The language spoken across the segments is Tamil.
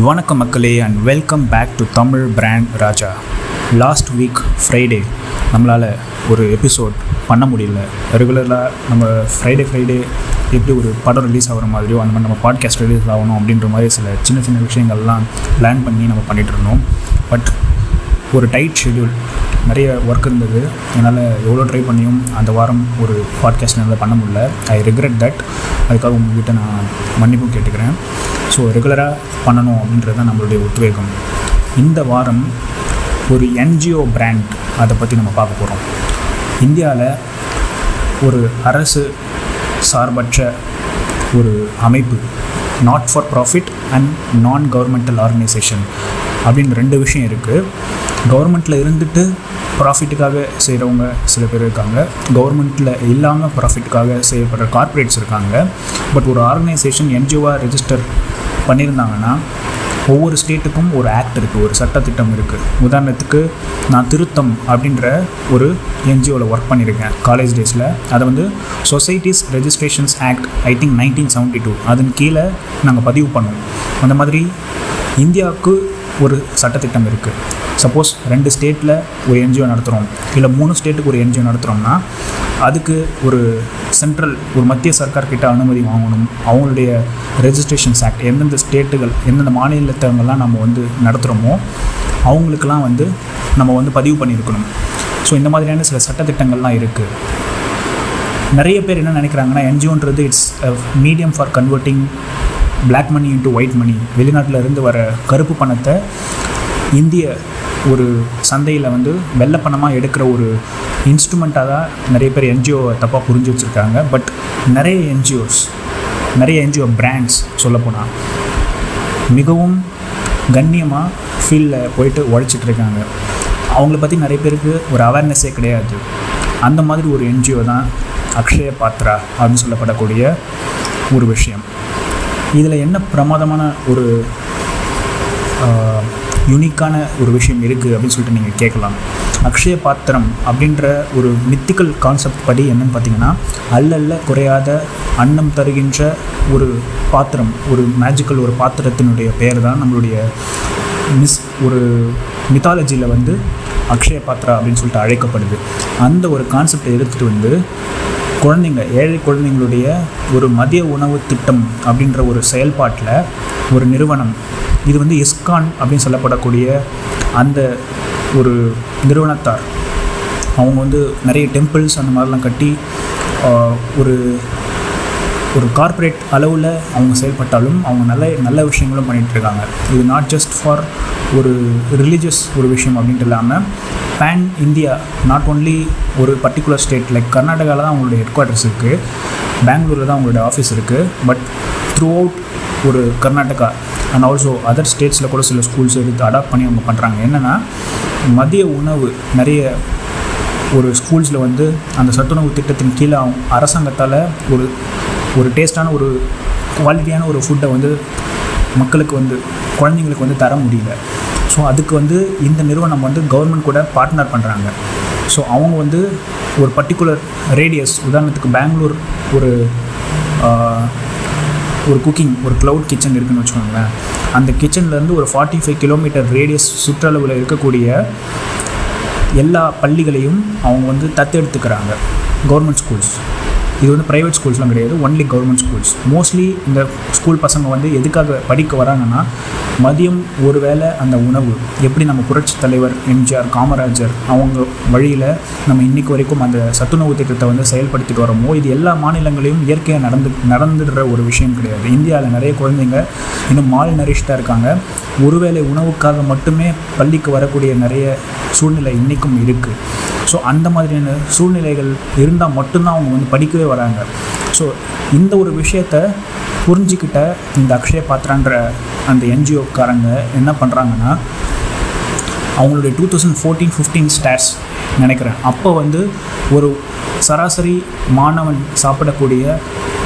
வணக்கம் மக்களே and welcome back to Tamil brand Raja last week Friday நம்மளால் ஒரு எபிசோட் பண்ண முடியல. ரெகுலராக நம்ம ஃப்ரைடே ஃப்ரைடே எப்படி ஒரு படம் ரிலீஸ் ஆகிற மாதிரியோ அந்த மாதிரி நம்ம பாட்காஸ்ட் ரிலீஸ் ஆகணும் அப்படின்ற மாதிரி சில சின்ன சின்ன விஷயங்கள்லாம் பிளான் பண்ணி நம்ம பண்ணிகிட்டு இருந்தோம். பட் ஒரு டைட் ஷெட்யூல் நிறைய ஒர்க் இருந்தது. என்னால் எவ்வளோ ட்ரை பண்ணியும் அந்த வாரம் ஒரு பாட்காஸ்ட் என்னால் பண்ண முடியல. ஐ ரிக்ரெட் தட் அதுக்காக உங்ககிட்ட நான் மன்னிப்பும் கேட்டுக்கிறேன். ஸோ ரெகுலராக பண்ணணும் அப்படின்றது தான் நம்மளுடைய உத்வேகம். இந்த வாரம் ஒரு என்ஜிஓ பிராண்ட் அதை பற்றி நம்ம பார்க்க போகிறோம் இந்தியாவில் ஒரு அரசு சார்பற்ற ஒரு அமைப்பு not for profit and non governmental organisation அப்படின்னு ரெண்டு விஷயம் இருக்குது கவர்மெண்ட்டில் இருந்துட்டு ப்ராஃபிட்டுக்காக செய்கிறவங்க சில பேர் இருக்காங்க. கவர்மெண்ட்டில் இல்லாமல் ப்ராஃபிட்டுக்காக செய்யப்படுற கார்ப்பரேட்ஸ் இருக்காங்க. பட் ஒரு ஆர்கனைசேஷன் என்ஜிஓவாக ரெஜிஸ்டர் பண்ணியிருந்தாங்கன்னா ஒவ்வொரு ஸ்டேட்டுக்கும் ஒரு ஆக்ட் இருக்குது ஒரு சட்டத்திட்டம் இருக்குது உதாரணத்துக்கு நான் திருத்தம் அப்படின்ற ஒரு என்ஜிஓவில் ஒர்க் பண்ணியிருக்கேன் காலேஜ் டேஸில் அதை வந்து societies registrations act I think nineteen seventy two அதன் கீழே நாங்கள் பதிவு பண்ணோம். அந்த மாதிரி இந்தியாவுக்கு ஒரு சட்டத்திட்டம் இருக்குது சப்போஸ் ரெண்டு ஸ்டேட்டில் ஒரு என்ஜிஓ நடத்துகிறோம் இல்லை மூணு ஸ்டேட்டுக்கு ஒரு என்ஜிஓ நடத்துகிறோம்னா அதுக்கு ஒரு சென்ட்ரல் ஒரு மத்திய சர்க்கார்கிட்ட அனுமதி வாங்கணும். அவங்களுடைய ரெஜிஸ்ட்ரேஷன்ஸ் ஆக்ட் எந்தெந்த ஸ்டேட்டுகள் எந்தெந்த மாநிலத்தவங்கள்லாம் நம்ம வந்து நடத்துகிறோமோ அவங்களுக்கெல்லாம் வந்து நம்ம வந்து பதிவு பண்ணியிருக்கணும். ஸோ இந்த மாதிரியான சில சட்டத்திட்டங்கள்லாம் இருக்குது நிறைய பேர் என்ன நினைக்கிறாங்கன்னா என்ஜிஓன்றது it's medium for converting black money into white money வெளிநாட்டில் இருந்து வர கருப்பு பணத்தை இந்திய ஒரு சந்தையில் வந்து வெள்ளை பணமாக எடுக்கிற ஒரு இன்ஸ்ட்ருமெண்ட்டாக தான் நிறைய பேர் என்ஜிஓவை தப்பாக புரிஞ்சு வச்சுருக்காங்க. பட் நிறைய என்ஜிஓஸ் நிறைய என்ஜிஓ பிராண்ட்ஸ் சொல்லப்போனால் மிகவும் கண்ணியமாக ஃபீல்டில் போயிட்டு உழைச்சிட்ருக்காங்க அவங்கள பற்றி நிறைய பேருக்கு ஒரு அவேர்னஸே கிடையாது. அந்த மாதிரி ஒரு என்ஜிஓ தான் அக்ஷய பாத்ரா அப்படின்னு சொல்லப்படக்கூடிய ஒரு விஷயம். இதில் என்ன பிரமாதமான ஒரு யூனிக்கான ஒரு விஷயம் இருக்குது அப்படின்னு சொல்லிட்டு நீங்கள் கேட்கலாம். அக்ஷய பாத்திரம் அப்படின்ற ஒரு மித்திக்கல் கான்செப்ட் படி என்னன்னு பார்த்தீங்கன்னா அல்லல்ல குறையாத அன்னம் தருகின்ற ஒரு பாத்திரம் ஒரு மேஜிக்கல் ஒரு பாத்திரத்தினுடைய பெயர் தான் நம்மளுடைய மிஸ் ஒரு மித்தாலஜியில் வந்து அக்ஷய பாத்ரா அப்படின்னு சொல்லிட்டு அழைக்கப்படுது. அந்த ஒரு கான்செப்டை எடுத்துகிட்டு வந்து குழந்தைங்க ஏழை குழந்தைங்களுடைய ஒரு மதிய உணவு திட்டம் அப்படின்ற ஒரு செயல்பாட்டில் ஒரு நிறுவனம் இது வந்து இஸ்கான் அப்படின்னு சொல்லப்படக்கூடிய அந்த ஒரு நிறுவனத்தார். அவங்க வந்து நிறைய டெம்பிள்ஸ் அந்த மாதிரிலாம் கட்டி ஒரு ஒரு கார்ப்பரேட் அளவில் அவங்க செயல்பட்டாலும் அவங்க நல்ல நல்ல விஷயங்களும் பண்ணிகிட்ருக்காங்க இது நாட் ஜஸ்ட் ஃபார் ஒரு ரிலீஜியஸ் ஒரு விஷயம் அப்படின்ட்டு இல்லாமல் பேன் இந்தியா நாட் ஓன்லி ஒரு பர்டிகுலர் ஸ்டேட் லைக் கர்நாடகாவில் தான் அவங்களுடைய ஹெட் குவார்ட்டர்ஸ் இருக்குது பெங்களூரில் தான் அவங்களுடைய ஆஃபீஸ் இருக்குது பட் த்ரூ அவுட் ஒரு கர்நாடகா அண்ட் ஆல்சோ அதர் ஸ்டேட்ஸில் கூட சில ஸ்கூல்ஸ் எடுத்து அடாப்ட் பண்ணி அவங்க பண்ணுறாங்க என்னென்னா மதிய உணவு நிறைய ஒரு ஸ்கூல்ஸில் வந்து அந்த சத்துணவு திட்டத்தின் கீழே அரசாங்கத்தால் ஒரு ஒரு டேஸ்டான ஒரு குவாலிட்டியான ஒரு ஃபுட்டை வந்து மக்களுக்கு வந்து குழந்தைங்களுக்கு வந்து தர முடியல. ஸோ அதுக்கு வந்து இந்த நிறுவனம் வந்து கவர்மெண்ட் கூட பார்ட்னர் பண்ணுறாங்க ஸோ அவங்க வந்து ஒரு பர்டிகுலர் ரேடியஸ் உதாரணத்துக்கு பெங்களூர் ஒரு ஒரு குக்கிங் ஒரு க்ளவுட் கிச்சன் இருக்குதுன்னு வச்சுக்கோங்களேன். அந்த கிச்சன்லேருந்து ஒரு ஃபார்ட்டி ஃபைவ் கிலோமீட்டர் ரேடியஸ் சுற்றளவில் இருக்கக்கூடிய எல்லா பள்ளிகளையும் அவங்க வந்து தத்தெடுத்துக்கிறாங்க. கவர்மெண்ட் ஸ்கூல்ஸ் இது வந்து ப்ரைவேட் ஸ்கூல்ஸ்லாம் கிடையாது ஒன்லி கவர்மெண்ட் ஸ்கூல்ஸ் மோஸ்ட்லி இந்த ஸ்கூல் பசங்க வந்து எதுக்காக படிக்க வராங்கன்னா மதியம் ஒரு வேளை அந்த உணவு எப்படி நம்ம புரட்சி தலைவர் எம்ஜிஆர் காமராஜர் அவங்க வழியில் நம்ம இன்றைக்கு வரைக்கும் அந்த சத்துணவு திட்டத்தை வந்து செயல்படுத்திட்டு வரோமோ இது எல்லா மாநிலங்களையும் இயற்கையாக நடந்து நடந்துடுற ஒரு விஷயம் கிடையாது. இந்தியாவில் நிறைய குழந்தைங்க இன்னும் மால் நரிஷ்டாக இருக்காங்க. ஒருவேளை உணவுக்காக மட்டுமே பள்ளிக்கு வரக்கூடிய நிறைய சூழ்நிலை இன்றைக்கும் இருக்குது ஸோ அந்த மாதிரியான சூழ்நிலைகள் இருந்தால் மட்டும்தான் அவங்க வந்து படிக்கவே வராங்க. ஸோ இந்த ஒரு விஷயத்த புரிஞ்சிக்கிட்ட இந்த அக்ஷய பாத்ரான்ற அந்த என்ஜிஓக்காரங்க என்ன பண்ணுறாங்கன்னா அவங்களுடைய two thousand fourteen fifteen stats நினைக்கிறேன். அப்போ வந்து ஒரு சராசரி மாணவன் சாப்பிடக்கூடிய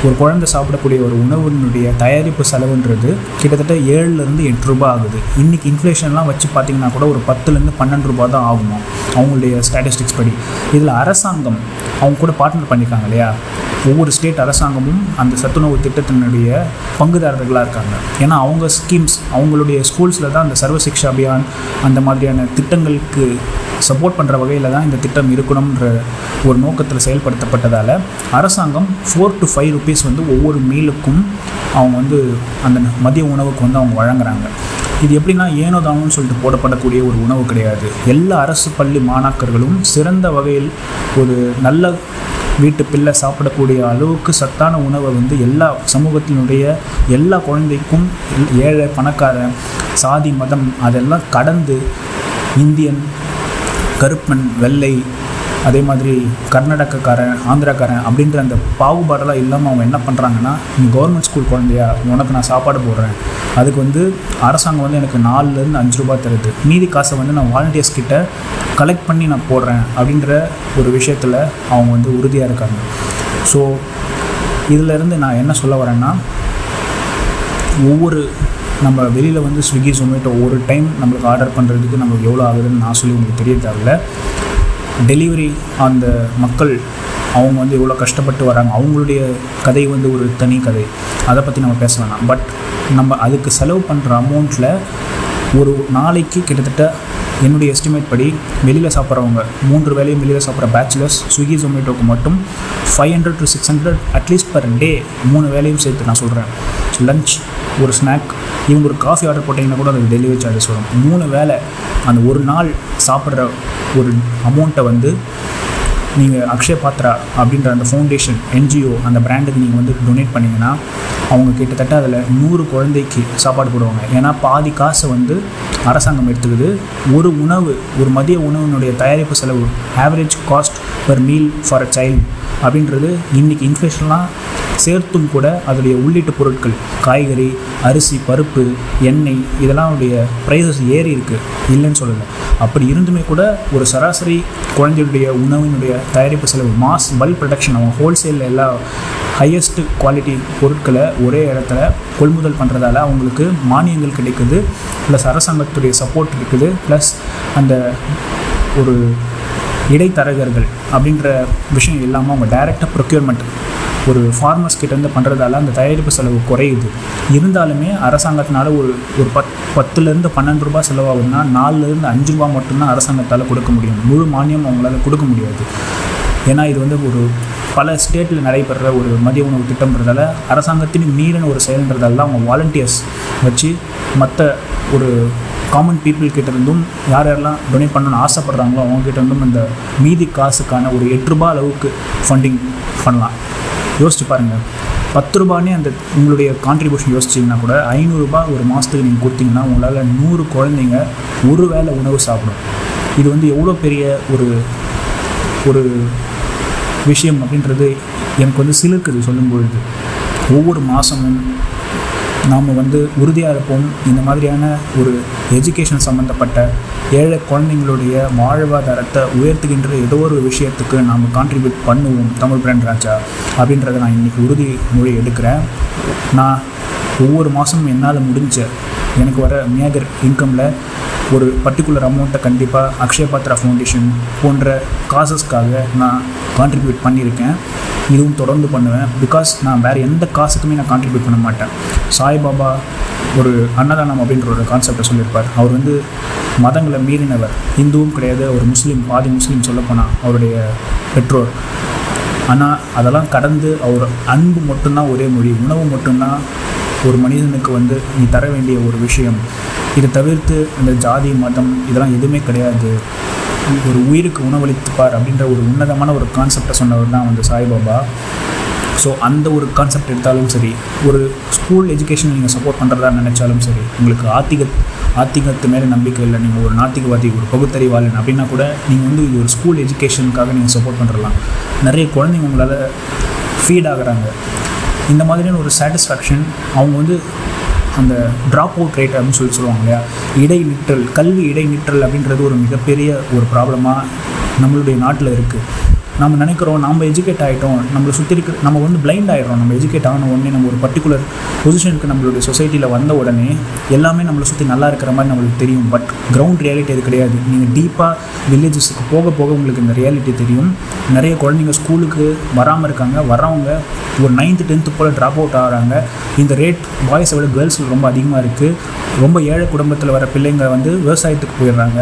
ஒரு குழந்தை சாப்பிடக்கூடிய ஒரு உணவினுடைய தயாரிப்பு செலவுன்றது கிட்டத்தட்ட ஏழுலேருந்து எட்டு ரூபாய் ஆகுது. இன்றைக்கி இன்ஃப்ளேஷன்லாம் வச்சு பார்த்திங்கன்னா கூட ஒரு பத்துலேருந்து பன்னெண்டு ரூபா தான் ஆகுமா அவங்களுடைய ஸ்டாட்டிஸ்டிக்ஸ் படி. இதில் அரசாங்கம் அவங்க கூட பார்ட்னர் பண்ணியிருக்காங்க இல்லையா? ஒவ்வொரு ஸ்டேட் அரசாங்கமும் அந்த சத்துணவு திட்டத்தினுடைய பங்குதாரர்களாக இருக்காங்க. ஏன்னா அவங்க ஸ்கீம்ஸ் அவங்களுடைய ஸ்கூல்ஸில் தான் அந்த சர்வ சிக்ஷா அபியான் அந்த மாதிரியான திட்டங்களுக்கு சப்போர்ட் பண்ணுற வகையில் தான் இந்த திட்டம் இருக்கணுன்ற ஒரு நோக்கத்தில் செயல்படுத்தப்பட்டதால் அரசாங்கம் ஃபோர் டு ஃபைவ் ருபீஸ் வந்து ஒவ்வொரு மீலுக்கும் அவங்க வந்து அந்த மதிய உணவுக்கு வந்து அவங்க வழங்குறாங்க. இது எப்படின்னா ஏனோ தானோன்னு சொல்லிட்டு போடப்படக்கூடிய ஒரு உணவு கிடையாது. எல்லா அரசு பள்ளி மாணாக்கர்களும் சிறந்த வகையில் ஒரு நல்ல வீட்டு பிள்ளை சாப்பிடக்கூடிய அளவுக்கு சத்தான உணவை வந்து எல்லா சமூகத்தினுடைய எல்லா குழந்தைக்கும் ஏழை பணக்காரன் சாதி மதம் அதெல்லாம் கடந்து இந்தியன் கருப்பன் வெள்ளை அதே மாதிரி கர்நாடகக்காரன் ஆந்திராக்காரன் அப்படின்ற அந்த பாகுபாடெல்லாம் இல்லாமல் அவங்க என்ன பண்ணுறாங்கன்னா நீ கவர்மெண்ட் ஸ்கூல் குழந்தையா உனக்கு நான் சாப்பாடு போடுறேன். அதுக்கு வந்து அரசாங்கம் வந்து எனக்கு நாலுலேருந்து அஞ்சு ரூபா தருது. மீதி காசை வந்து நான் வாலண்டியர்ஸ் கிட்ட கலெக்ட் பண்ணி நான் போடுறேன் அப்படின்ற ஒரு விஷயத்தில் அவங்க வந்து உறுதியாக இருக்காங்க. ஸோ இதிலேருந்து நான் என்ன சொல்ல வரேன்னா ஒவ்வொரு நம்ம வெளியில் வந்து ஸ்விக்கி ஜொமேட்டோ ஒரு டைம் நம்மளுக்கு ஆர்டர் பண்ணுறதுக்கு நம்மளுக்கு எவ்வளோ ஆகுதுன்னு நான் சொல்லி உங்களுக்கு தெரிய தேவையில்ல டெலிவரி அந்த மக்கள் அவங்க வந்து எவ்வளோ கஷ்டப்பட்டு வராங்க அவங்களுடைய கதை வந்து ஒரு தனி கதை. அதை பற்றி நம்ம பேச வேணாம். பட் நம்ம அதுக்கு செலவு பண்ணுற அமௌண்ட்டில் ஒரு நாளைக்கு கிட்டத்தட்ட என்னுடைய எஸ்டிமேட் படி வெளியில் சாப்பிட்றவங்க மூன்று வேலையும் வெளியில் சாப்பிட்ற பேச்சுலர்ஸ் ஸ்விக்கி ஜொமேட்டோக்கு மட்டும் five hundred to six hundred at least per day மூணு வேலையும் சேர்த்து நான் சொல்கிறேன் லஞ்ச் ஒரு ஸ்நாக் இவங்க ஒரு காஃபி ஆர்டர் போட்டிங்கன்னா கூட அதுக்கு டெலிவரி சார்ஜஸ் வரும். மூணு வேலை அந்த ஒரு நாள் சாப்பிட்ற ஒரு அமௌண்ட்டை வந்து நீங்கள் அக்ஷய பாத்ரா அப்படின்ற அந்த ஃபவுண்டேஷன் என்ஜிஓ அந்த பிராண்டுக்கு நீங்கள் வந்து டொனேட் பண்ணிங்கன்னா அவங்க கிட்டத்தட்ட அதில் நூறு குழந்தைக்கு சாப்பாடு போடுவாங்க. ஏன்னா பாதி காசை வந்து அரசாங்கம் எடுத்துக்குது. ஒரு உணவு ஒரு மதிய உணவினுடைய தயாரிப்பு செலவு average cost per meal for a child அப்படின்றது இன்றைக்கி இன்ஃப்ளேஷன்லாம் சேர்த்தும் கூட அதோடைய உள்ளீட்டு பொருட்கள் காய்கறி அரிசி பருப்பு எண்ணெய் இதெல்லாம் உடைய ப்ரைஸஸ் ஏறி இருக்குது இல்லைன்னு சொல்லலை. அப்படி இருந்துமே கூட ஒரு சராசரி குழந்தையுடைய உணவினுடைய தயாரிப்பு செலவு மாஸ் பல்க் ப்ரொடக்ஷன் அவங்க ஹோல்சேலில் எல்லா ஹையஸ்ட் குவாலிட்டி பொருட்களை ஒரே இடத்துல கொள்முதல் பண்ணுறதால அவங்களுக்கு மானியங்கள் கிடைக்குது. ப்ளஸ் அரசாங்கத்துடைய சப்போர்ட் இருக்குது. ப்ளஸ் அந்த ஒரு இடைத்தரகர்கள் அப்படின்ற விஷயம் இல்லாமல் அவங்க டைரெக்டாக ப்ரொக்யூர்மெண்ட் ஒரு ஃபார்மர்ஸ் கிட்டேருந்து பண்ணுறதால அந்த தயாரிப்பு செலவு குறையுது. இருந்தாலுமே அரசாங்கத்தினால ஒரு ஒரு பத் பத்துலேருந்து பன்னெண்டு ரூபா செலவாகுதுன்னா நாலுலேருந்து அஞ்சு ரூபா மட்டும்தான் அரசாங்கத்தால் கொடுக்க முடியும். முழு மானியம் அவங்களால கொடுக்க முடியாது. ஏன்னா இது வந்து ஒரு பல ஸ்டேட்டில் நடைபெற ஒரு மதிய உணவு திட்டம்ன்றதால அரசாங்கத்தின் மீறின ஒரு செயல்ன்றதால அவங்க வாலண்டியர்ஸ் வச்சு மற்ற ஒரு காமன் பீப்புள் கிட்டேருந்தும் யார் யாரெல்லாம் டொனேட் பண்ணணும்னு ஆசைப்பட்றாங்களோ அவங்ககிட்ட இருந்தும் இந்த மீதி காசுக்கான ஒரு எட்டு ரூபா அளவுக்கு ஃபண்டிங் பண்ணலாம். யோசிச்சு பாருங்கள் பத்து ரூபானே அந்த உங்களுடைய கான்ட்ரிபியூஷன் யோசிச்சிங்கன்னா கூட ஐநூறுரூபா ஒரு மாதத்துக்கு நீங்கள் கொடுத்தீங்கன்னா உங்களால் நூறு குழந்தைங்க ஒரு வேளை உணவு சாப்பிடும். இது வந்து எவ்வளோ பெரிய ஒரு ஒரு விஷயம் அப்படின்றது எனக்கு வந்து சிலிருக்குது சொல்லும் பொழுது ஒவ்வொரு மாதமும் நாம் வந்து உறுதியாக இருப்போம். இந்த மாதிரியான ஒரு எஜுகேஷன் சம்மந்தப்பட்ட ஏழை குழந்தைங்களுடைய வாழ்வாதாரத்தை உயர்த்துகின்ற ஏதோ ஒரு விஷயத்துக்கு நாம் கான்ட்ரிபியூட் பண்ணுவோம் தமிழ் பிராண்ட் ராஜா அப்படின்றத நான் இன்றைக்கி உறுதிமொழி எடுக்கிறேன். நான் ஒவ்வொரு மாதமும் என்னால் முடிஞ்ச எனக்கு வர மேகர் இன்கமில் ஒரு பர்டிகுலர் அமௌண்ட்டை கண்டிப்பாக அக்ஷய பாத்ரா ஃபவுண்டேஷன் போன்ற காசஸ்க்காக நான் கான்ட்ரிபியூட் பண்ணியிருக்கேன். இதுவும் தொடர்ந்து பண்ணுவேன். பிகாஸ் நான் வேறு எந்த காசுக்குமே நான் கான்ட்ரிபியூட் பண்ண மாட்டேன். சாய்பாபா ஒரு அன்னதானம் அப்படின்ற ஒரு கான்செப்டை சொல்லியிருப்பார். அவர் வந்து மதங்களை மீறினவர். இந்துவும் கிடையாது ஒரு முஸ்லீம் பாதி முஸ்லீம் சொல்லப்போனால் அவருடைய பெற்றோர். ஆனால் அதெல்லாம் கடந்து அவர் அன்பு மட்டும்தான் ஒரே மொழி உணவு மட்டும்தான் ஒரு மனிதனுக்கு வந்து நீ தர வேண்டிய ஒரு விஷயம். இதை தவிர்த்து இந்த ஜாதி மதம் இதெல்லாம் எதுவுமே கிடையாது. ஒரு உயிருக்கு உணவளித்துப்பார் அப்படின்ற ஒரு உன்னதமான ஒரு கான்செப்டை சொன்னவர் தான் வந்து சாய்பாபா. ஸோ அந்த ஒரு கான்செப்ட் எடுத்தாலும் சரி ஒரு ஸ்கூல் எஜுகேஷன் நீங்கள் சப்போர்ட் பண்ணுறதா நினச்சாலும் சரி உங்களுக்கு ஆத்திக ஆத்திகத்து மேலே நம்பிக்கை இல்லை. நீங்கள் ஒரு நாத்திகவாதி ஒரு பகுத்தறிவாளன் அப்படின்னா கூட நீங்கள் வந்து இது ஒரு ஸ்கூல் எஜுகேஷனுக்காக நீங்கள் சப்போர்ட் பண்ணுறலாம் நிறைய குழந்தைங்க உங்களால் ஃபீட் ஆகிறாங்க. இந்த மாதிரியான ஒரு சாட்டிஸ்ஃபேக்ஷன் அவங்க வந்து அந்த ட்ராப் அவுட் ரேட் அப்படின்னு சொல்லி சொல்லுவாங்க இல்லையா? இடைநிற்றல் கல்வி இடைநிற்றல் அப்படின்றது ஒரு மிகப்பெரிய ஒரு ப்ராப்ளமாக நம்மளுடைய நாட்டில் இருக்குது நம்ம நினைக்கிறோம் நம்ம எஜுகேட் ஆகிட்டோம் நம்மளை சுற்றி இருக்க நம்ம வந்து பிளைண்ட் ஆகிடுறோம் நம்ம எஜுகேட் ஆன உடனே நம்ம ஒரு பர்டிகுலர் பொசிஷனுக்கு நம்மளுடைய சொசைட்டியில் வந்த உடனே எல்லாமே நம்மளை சுற்றி நல்லா இருக்கிற மாதிரி நம்மளுக்கு தெரியும். பட் கிரவுண்ட் ரியாலிட்டி அது கிடையாது. நீங்கள் டீப்பாக வில்லேஜஸ்க்கு போக போக உங்களுக்கு இந்த ரியாலிட்டி தெரியும். நிறைய குழந்தைங்க ஸ்கூலுக்கு வராமல் இருக்காங்க. வரவங்க ஒரு நைன்த்து டென்த்து போல் ட்ராப் அவுட் ஆகிறாங்க. இந்த ரேட் பாய்ஸை விட கேர்ள்ஸ் ரொம்ப அதிகமாக இருக்குது ரொம்ப ஏழை குடும்பத்தில் வர பிள்ளைங்க வந்து விவசாயத்துக்கு போயிடுறாங்க.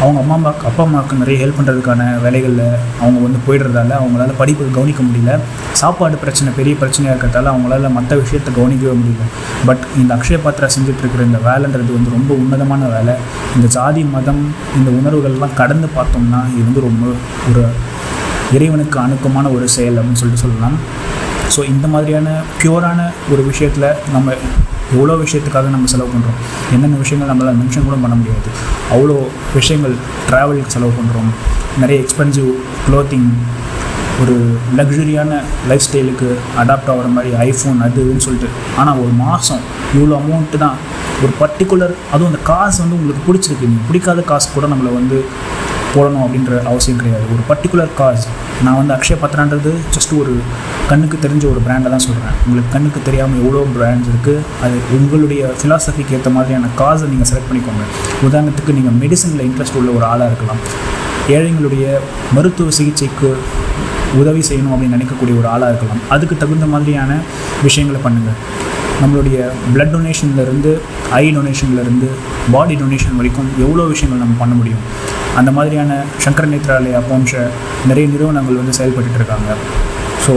அவங்க அம்மா அம்மாவுக்கு அப்பா அம்மாவுக்கு நிறைய ஹெல்ப் பண்ணுறதுக்கான வேலைகளில் அவங்க வந்து போயிடுறதால அவங்களால படிப்பு கவனிக்க முடியல. சாப்பாடு பிரச்சனை பெரிய பிரச்சனையாக இருக்கிறதால அவங்களால மற்ற விஷயத்தை கவனிக்கவே முடியல. பட் இந்த அக்ஷய பாத்திரா செஞ்சிட்ருக்கிற இந்த வேலைன்றது வந்து ரொம்ப உன்னதமான வேலை. இந்த ஜாதி மதம் இந்த உணர்வுகள்லாம் கடந்து பார்த்தோம்னா இது வந்து ரொம்ப ஒரு இறைவனுக்கு அணுக்கமான ஒரு செயல் அப்படின்னு சொல்லிட்டு சொல்லலாம். ஸோ இந்த மாதிரியான பியூரான ஒரு விஷயத்தில் நம்ம எவ்வளோ விஷயத்துக்காக நம்ம செலவு பண்ணுறோம் என்னென்ன விஷயங்கள் நம்மளால் மென்ஷன் கூட பண்ண முடியாது. அவ்வளோ விஷயங்கள் ட்ராவலுக்கு செலவு பண்ணுறோம் நிறைய எக்ஸ்பென்சிவ் க்ளோத்திங் ஒரு லக்ஸுரியான லைஃப் ஸ்டைலுக்கு அடாப்ட் ஆகிற மாதிரி ஐஃபோன் அது இதுன்னு சொல்லிட்டு. ஆனால் ஒரு மாதம் இவ்வளோ அமௌண்ட்டு தான். ஒரு பர்டிகுலர் அதுவும் அந்த காசு வந்து உங்களுக்கு பிடிச்சிருக்கு. நீங்கள் பிடிக்காத காசு கூட நம்மளை வந்து போடணும் அப்படின்ற அவசியம் கிடையாது. ஒரு பர்டிகுலர் காஸ் நான் வந்து அக்ஷய பத்திரான்றது ஜஸ்ட் ஒரு கண்ணுக்கு தெரிஞ்ச ஒரு பிராண்டை தான் சொல்கிறேன் உங்களுக்கு கண்ணுக்கு தெரியாமல் எவ்வளோ பிராண்ட்ஸ் இருக்குது அது உங்களுடைய ஃபிலாசபிக்கு ஏற்ற மாதிரியான காசை நீங்கள் செலக்ட் பண்ணிக்கோங்க. உதாரணத்துக்கு நீங்கள் மெடிசனில் இன்ட்ரெஸ்ட் உள்ள ஒரு ஆளாக இருக்கலாம். ஏழைங்களுடைய மருத்துவ சிகிச்சைக்கு உதவி செய்யணும் அப்படின்னு நினைக்கக்கூடிய ஒரு ஆளாக இருக்கலாம். அதுக்கு தகுந்த மாதிரியான விஷயங்களை பண்ணுங்கள் நம்மளுடைய பிளட் டொனேஷன்லேருந்து ஐ டொனேஷன்லேருந்து பாடி டொனேஷன் வரைக்கும் எவ்வளோ விஷயங்கள் நம்ம பண்ண முடியும்? அந்த மாதிரியான சங்கர நேத்ராலயா போன்ற நிறைய நிறுவனங்கள் வந்து செயல்பட்டு இருக்காங்க. ஸோ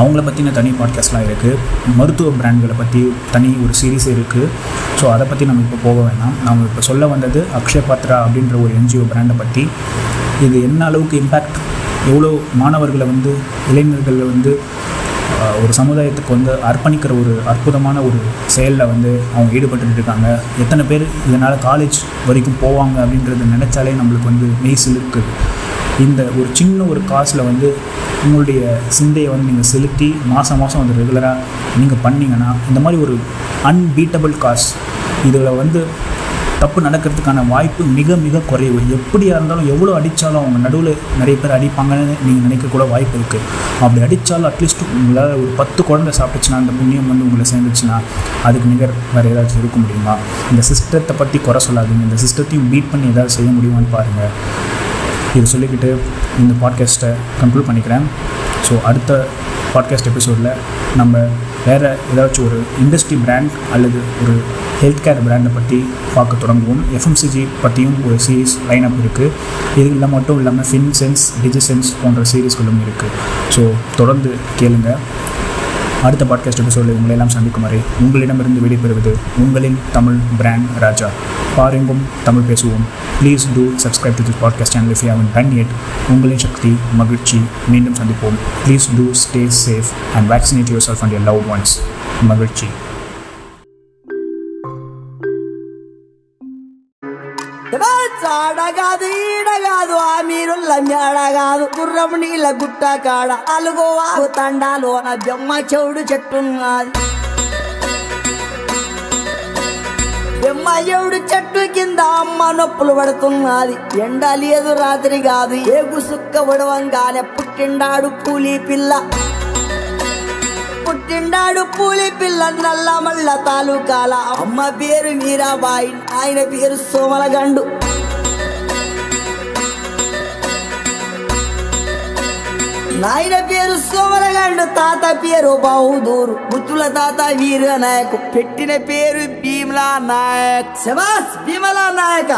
அவங்கள பற்றின தனி பாட்காஸ்ட்லாம் இருக்குது மருத்துவ பிராண்ட்களை பற்றி தனி ஒரு சீரீஸ் இருக்குது ஸோ அதை பற்றி நம்ம இப்போ போக வேணாம். நம்ம இப்போ சொல்ல வந்தது அக்ஷய பாத்ரா அப்படின்ற ஒரு என்ஜிஓ பிராண்டை பற்றி இது என்ன அளவுக்கு இம்பேக்ட் எவ்வளோ மாணவர்களை வந்து இளைஞர்களை வந்து ஒரு சமுதாயத்துக்கு வந்து அர்ப்பணிக்கிற ஒரு அற்புதமான ஒரு செயலில் வந்து அவங்க ஈடுபட்டு இருக்காங்க. எத்தனை பேர் இதனால் காலேஜ் வரைக்கும் போவாங்க அப்படின்றத நினச்சாலே நம்மளுக்கு வந்து மெய் சிலிர்க்குது இந்த ஒரு சின்ன ஒரு காசில் வந்து உங்களுடைய சிந்தையை வந்து நீங்கள் செலுத்தி மாதம் மாதம் வந்து ரெகுலராக நீங்கள் பண்ணிங்கன்னா இந்த மாதிரி ஒரு அன்பீட்டபிள் காஸ் இதில் வந்து தப்பு நடக்கிறதுக்கான வாய்ப்பு மிக மிக குறைவு. எப்படியா இருந்தாலும் எவ்வளோ அடித்தாலும் அவங்க நடுவில் நிறைய பேர் அடிப்பாங்கன்னு நீங்கள் நினைக்கக்கூட வாய்ப்பு இருக்குது அப்படி அடித்தாலும் அட்லீஸ்ட் உங்களால் ஒரு பத்து குழந்தை சாப்பிட்டுச்சுன்னா அந்த புண்ணியம் வந்து உங்களை சேர்ந்துச்சுன்னா அதுக்கு நிகர் வேறு ஏதாச்சும் இருக்க முடியுமா? இந்த சிஸ்டத்தை பற்றி குறை சொல்லாதீங்க. இந்த சிஸ்டத்தையும் பீட் பண்ணி ஏதாவது செய்ய முடியுமான்னு பாருங்கள் இது சொல்லிக்கிட்டு இந்த பாட்காஸ்ட்டை கன்க்ளூட் பண்ணிக்கிறேன். ஸோ அடுத்த பாட்காஸ்ட் எபிசோடில் நம்ம வேறு ஏதாச்சும் ஒரு இண்டஸ்ட்ரி பிராண்ட் அல்லது ஒரு ஹெல்த் கேர் பிராண்டை பற்றி பார்க்க தொடங்குவோம் எஃப்எம்சிஜி பற்றியும் ஒரு சீரீஸ் லைனப் இருக்குது இது இல்லை மட்டும் இல்லாமல் ஃபின்சென்ஸ் டிஜிசென்ஸ் போன்ற சீரீஸ்களும் இருக்குது ஸோ தொடர்ந்து கேளுங்கள் அடுத்த பாட்காஸ்ட் எபிசோடில் உங்களெல்லாம் சந்திக்கும் வரை உங்களிடமிருந்து விடைபெறுவது உங்களின் தமிழ் பிராண்ட் ராஜா. பாருங்கும் தமிழ் பேசுவோம். Please do subscribe to this podcast channel if you done yet உங்களின் சக்தி மகிழ்ச்சி மீண்டும் சந்திப்போம். Please do stay safe and vaccinate yourself and love ones மகிழ்ச்சி. அழகாதே కాదు ఆ మీరుల్ల మేడగాదు గుర్రం నీళ్ళ గుట్ట కాడ అలుగోవాగు తండాలోన బెమ్మ చెవుడు చెట్టున్నది. బెమ్మ చెవుడు చెట్టు కింద అమ్మ నొప్పులు పడుతున్నది. ఎండ లేదు రాత్రి కాదు ఏగు సుక్క ఉడవంగానే పుట్టిండాడు పూలి పిల్ల. పుట్టిండాడు పూలి పిల్ల నల్ల మల్ల తాలూకాల. అమ్మ పేరు మీరాబాయి ఆయన పేరు సోమలగండు. నాయన పేరు సోమలగండు తాత పేరు బహుదూరు ముత్తుల తాత వీర నాయకు పెట్టిన పేరు భీమలా నాయక్ శబాస్ భీమలా నాయక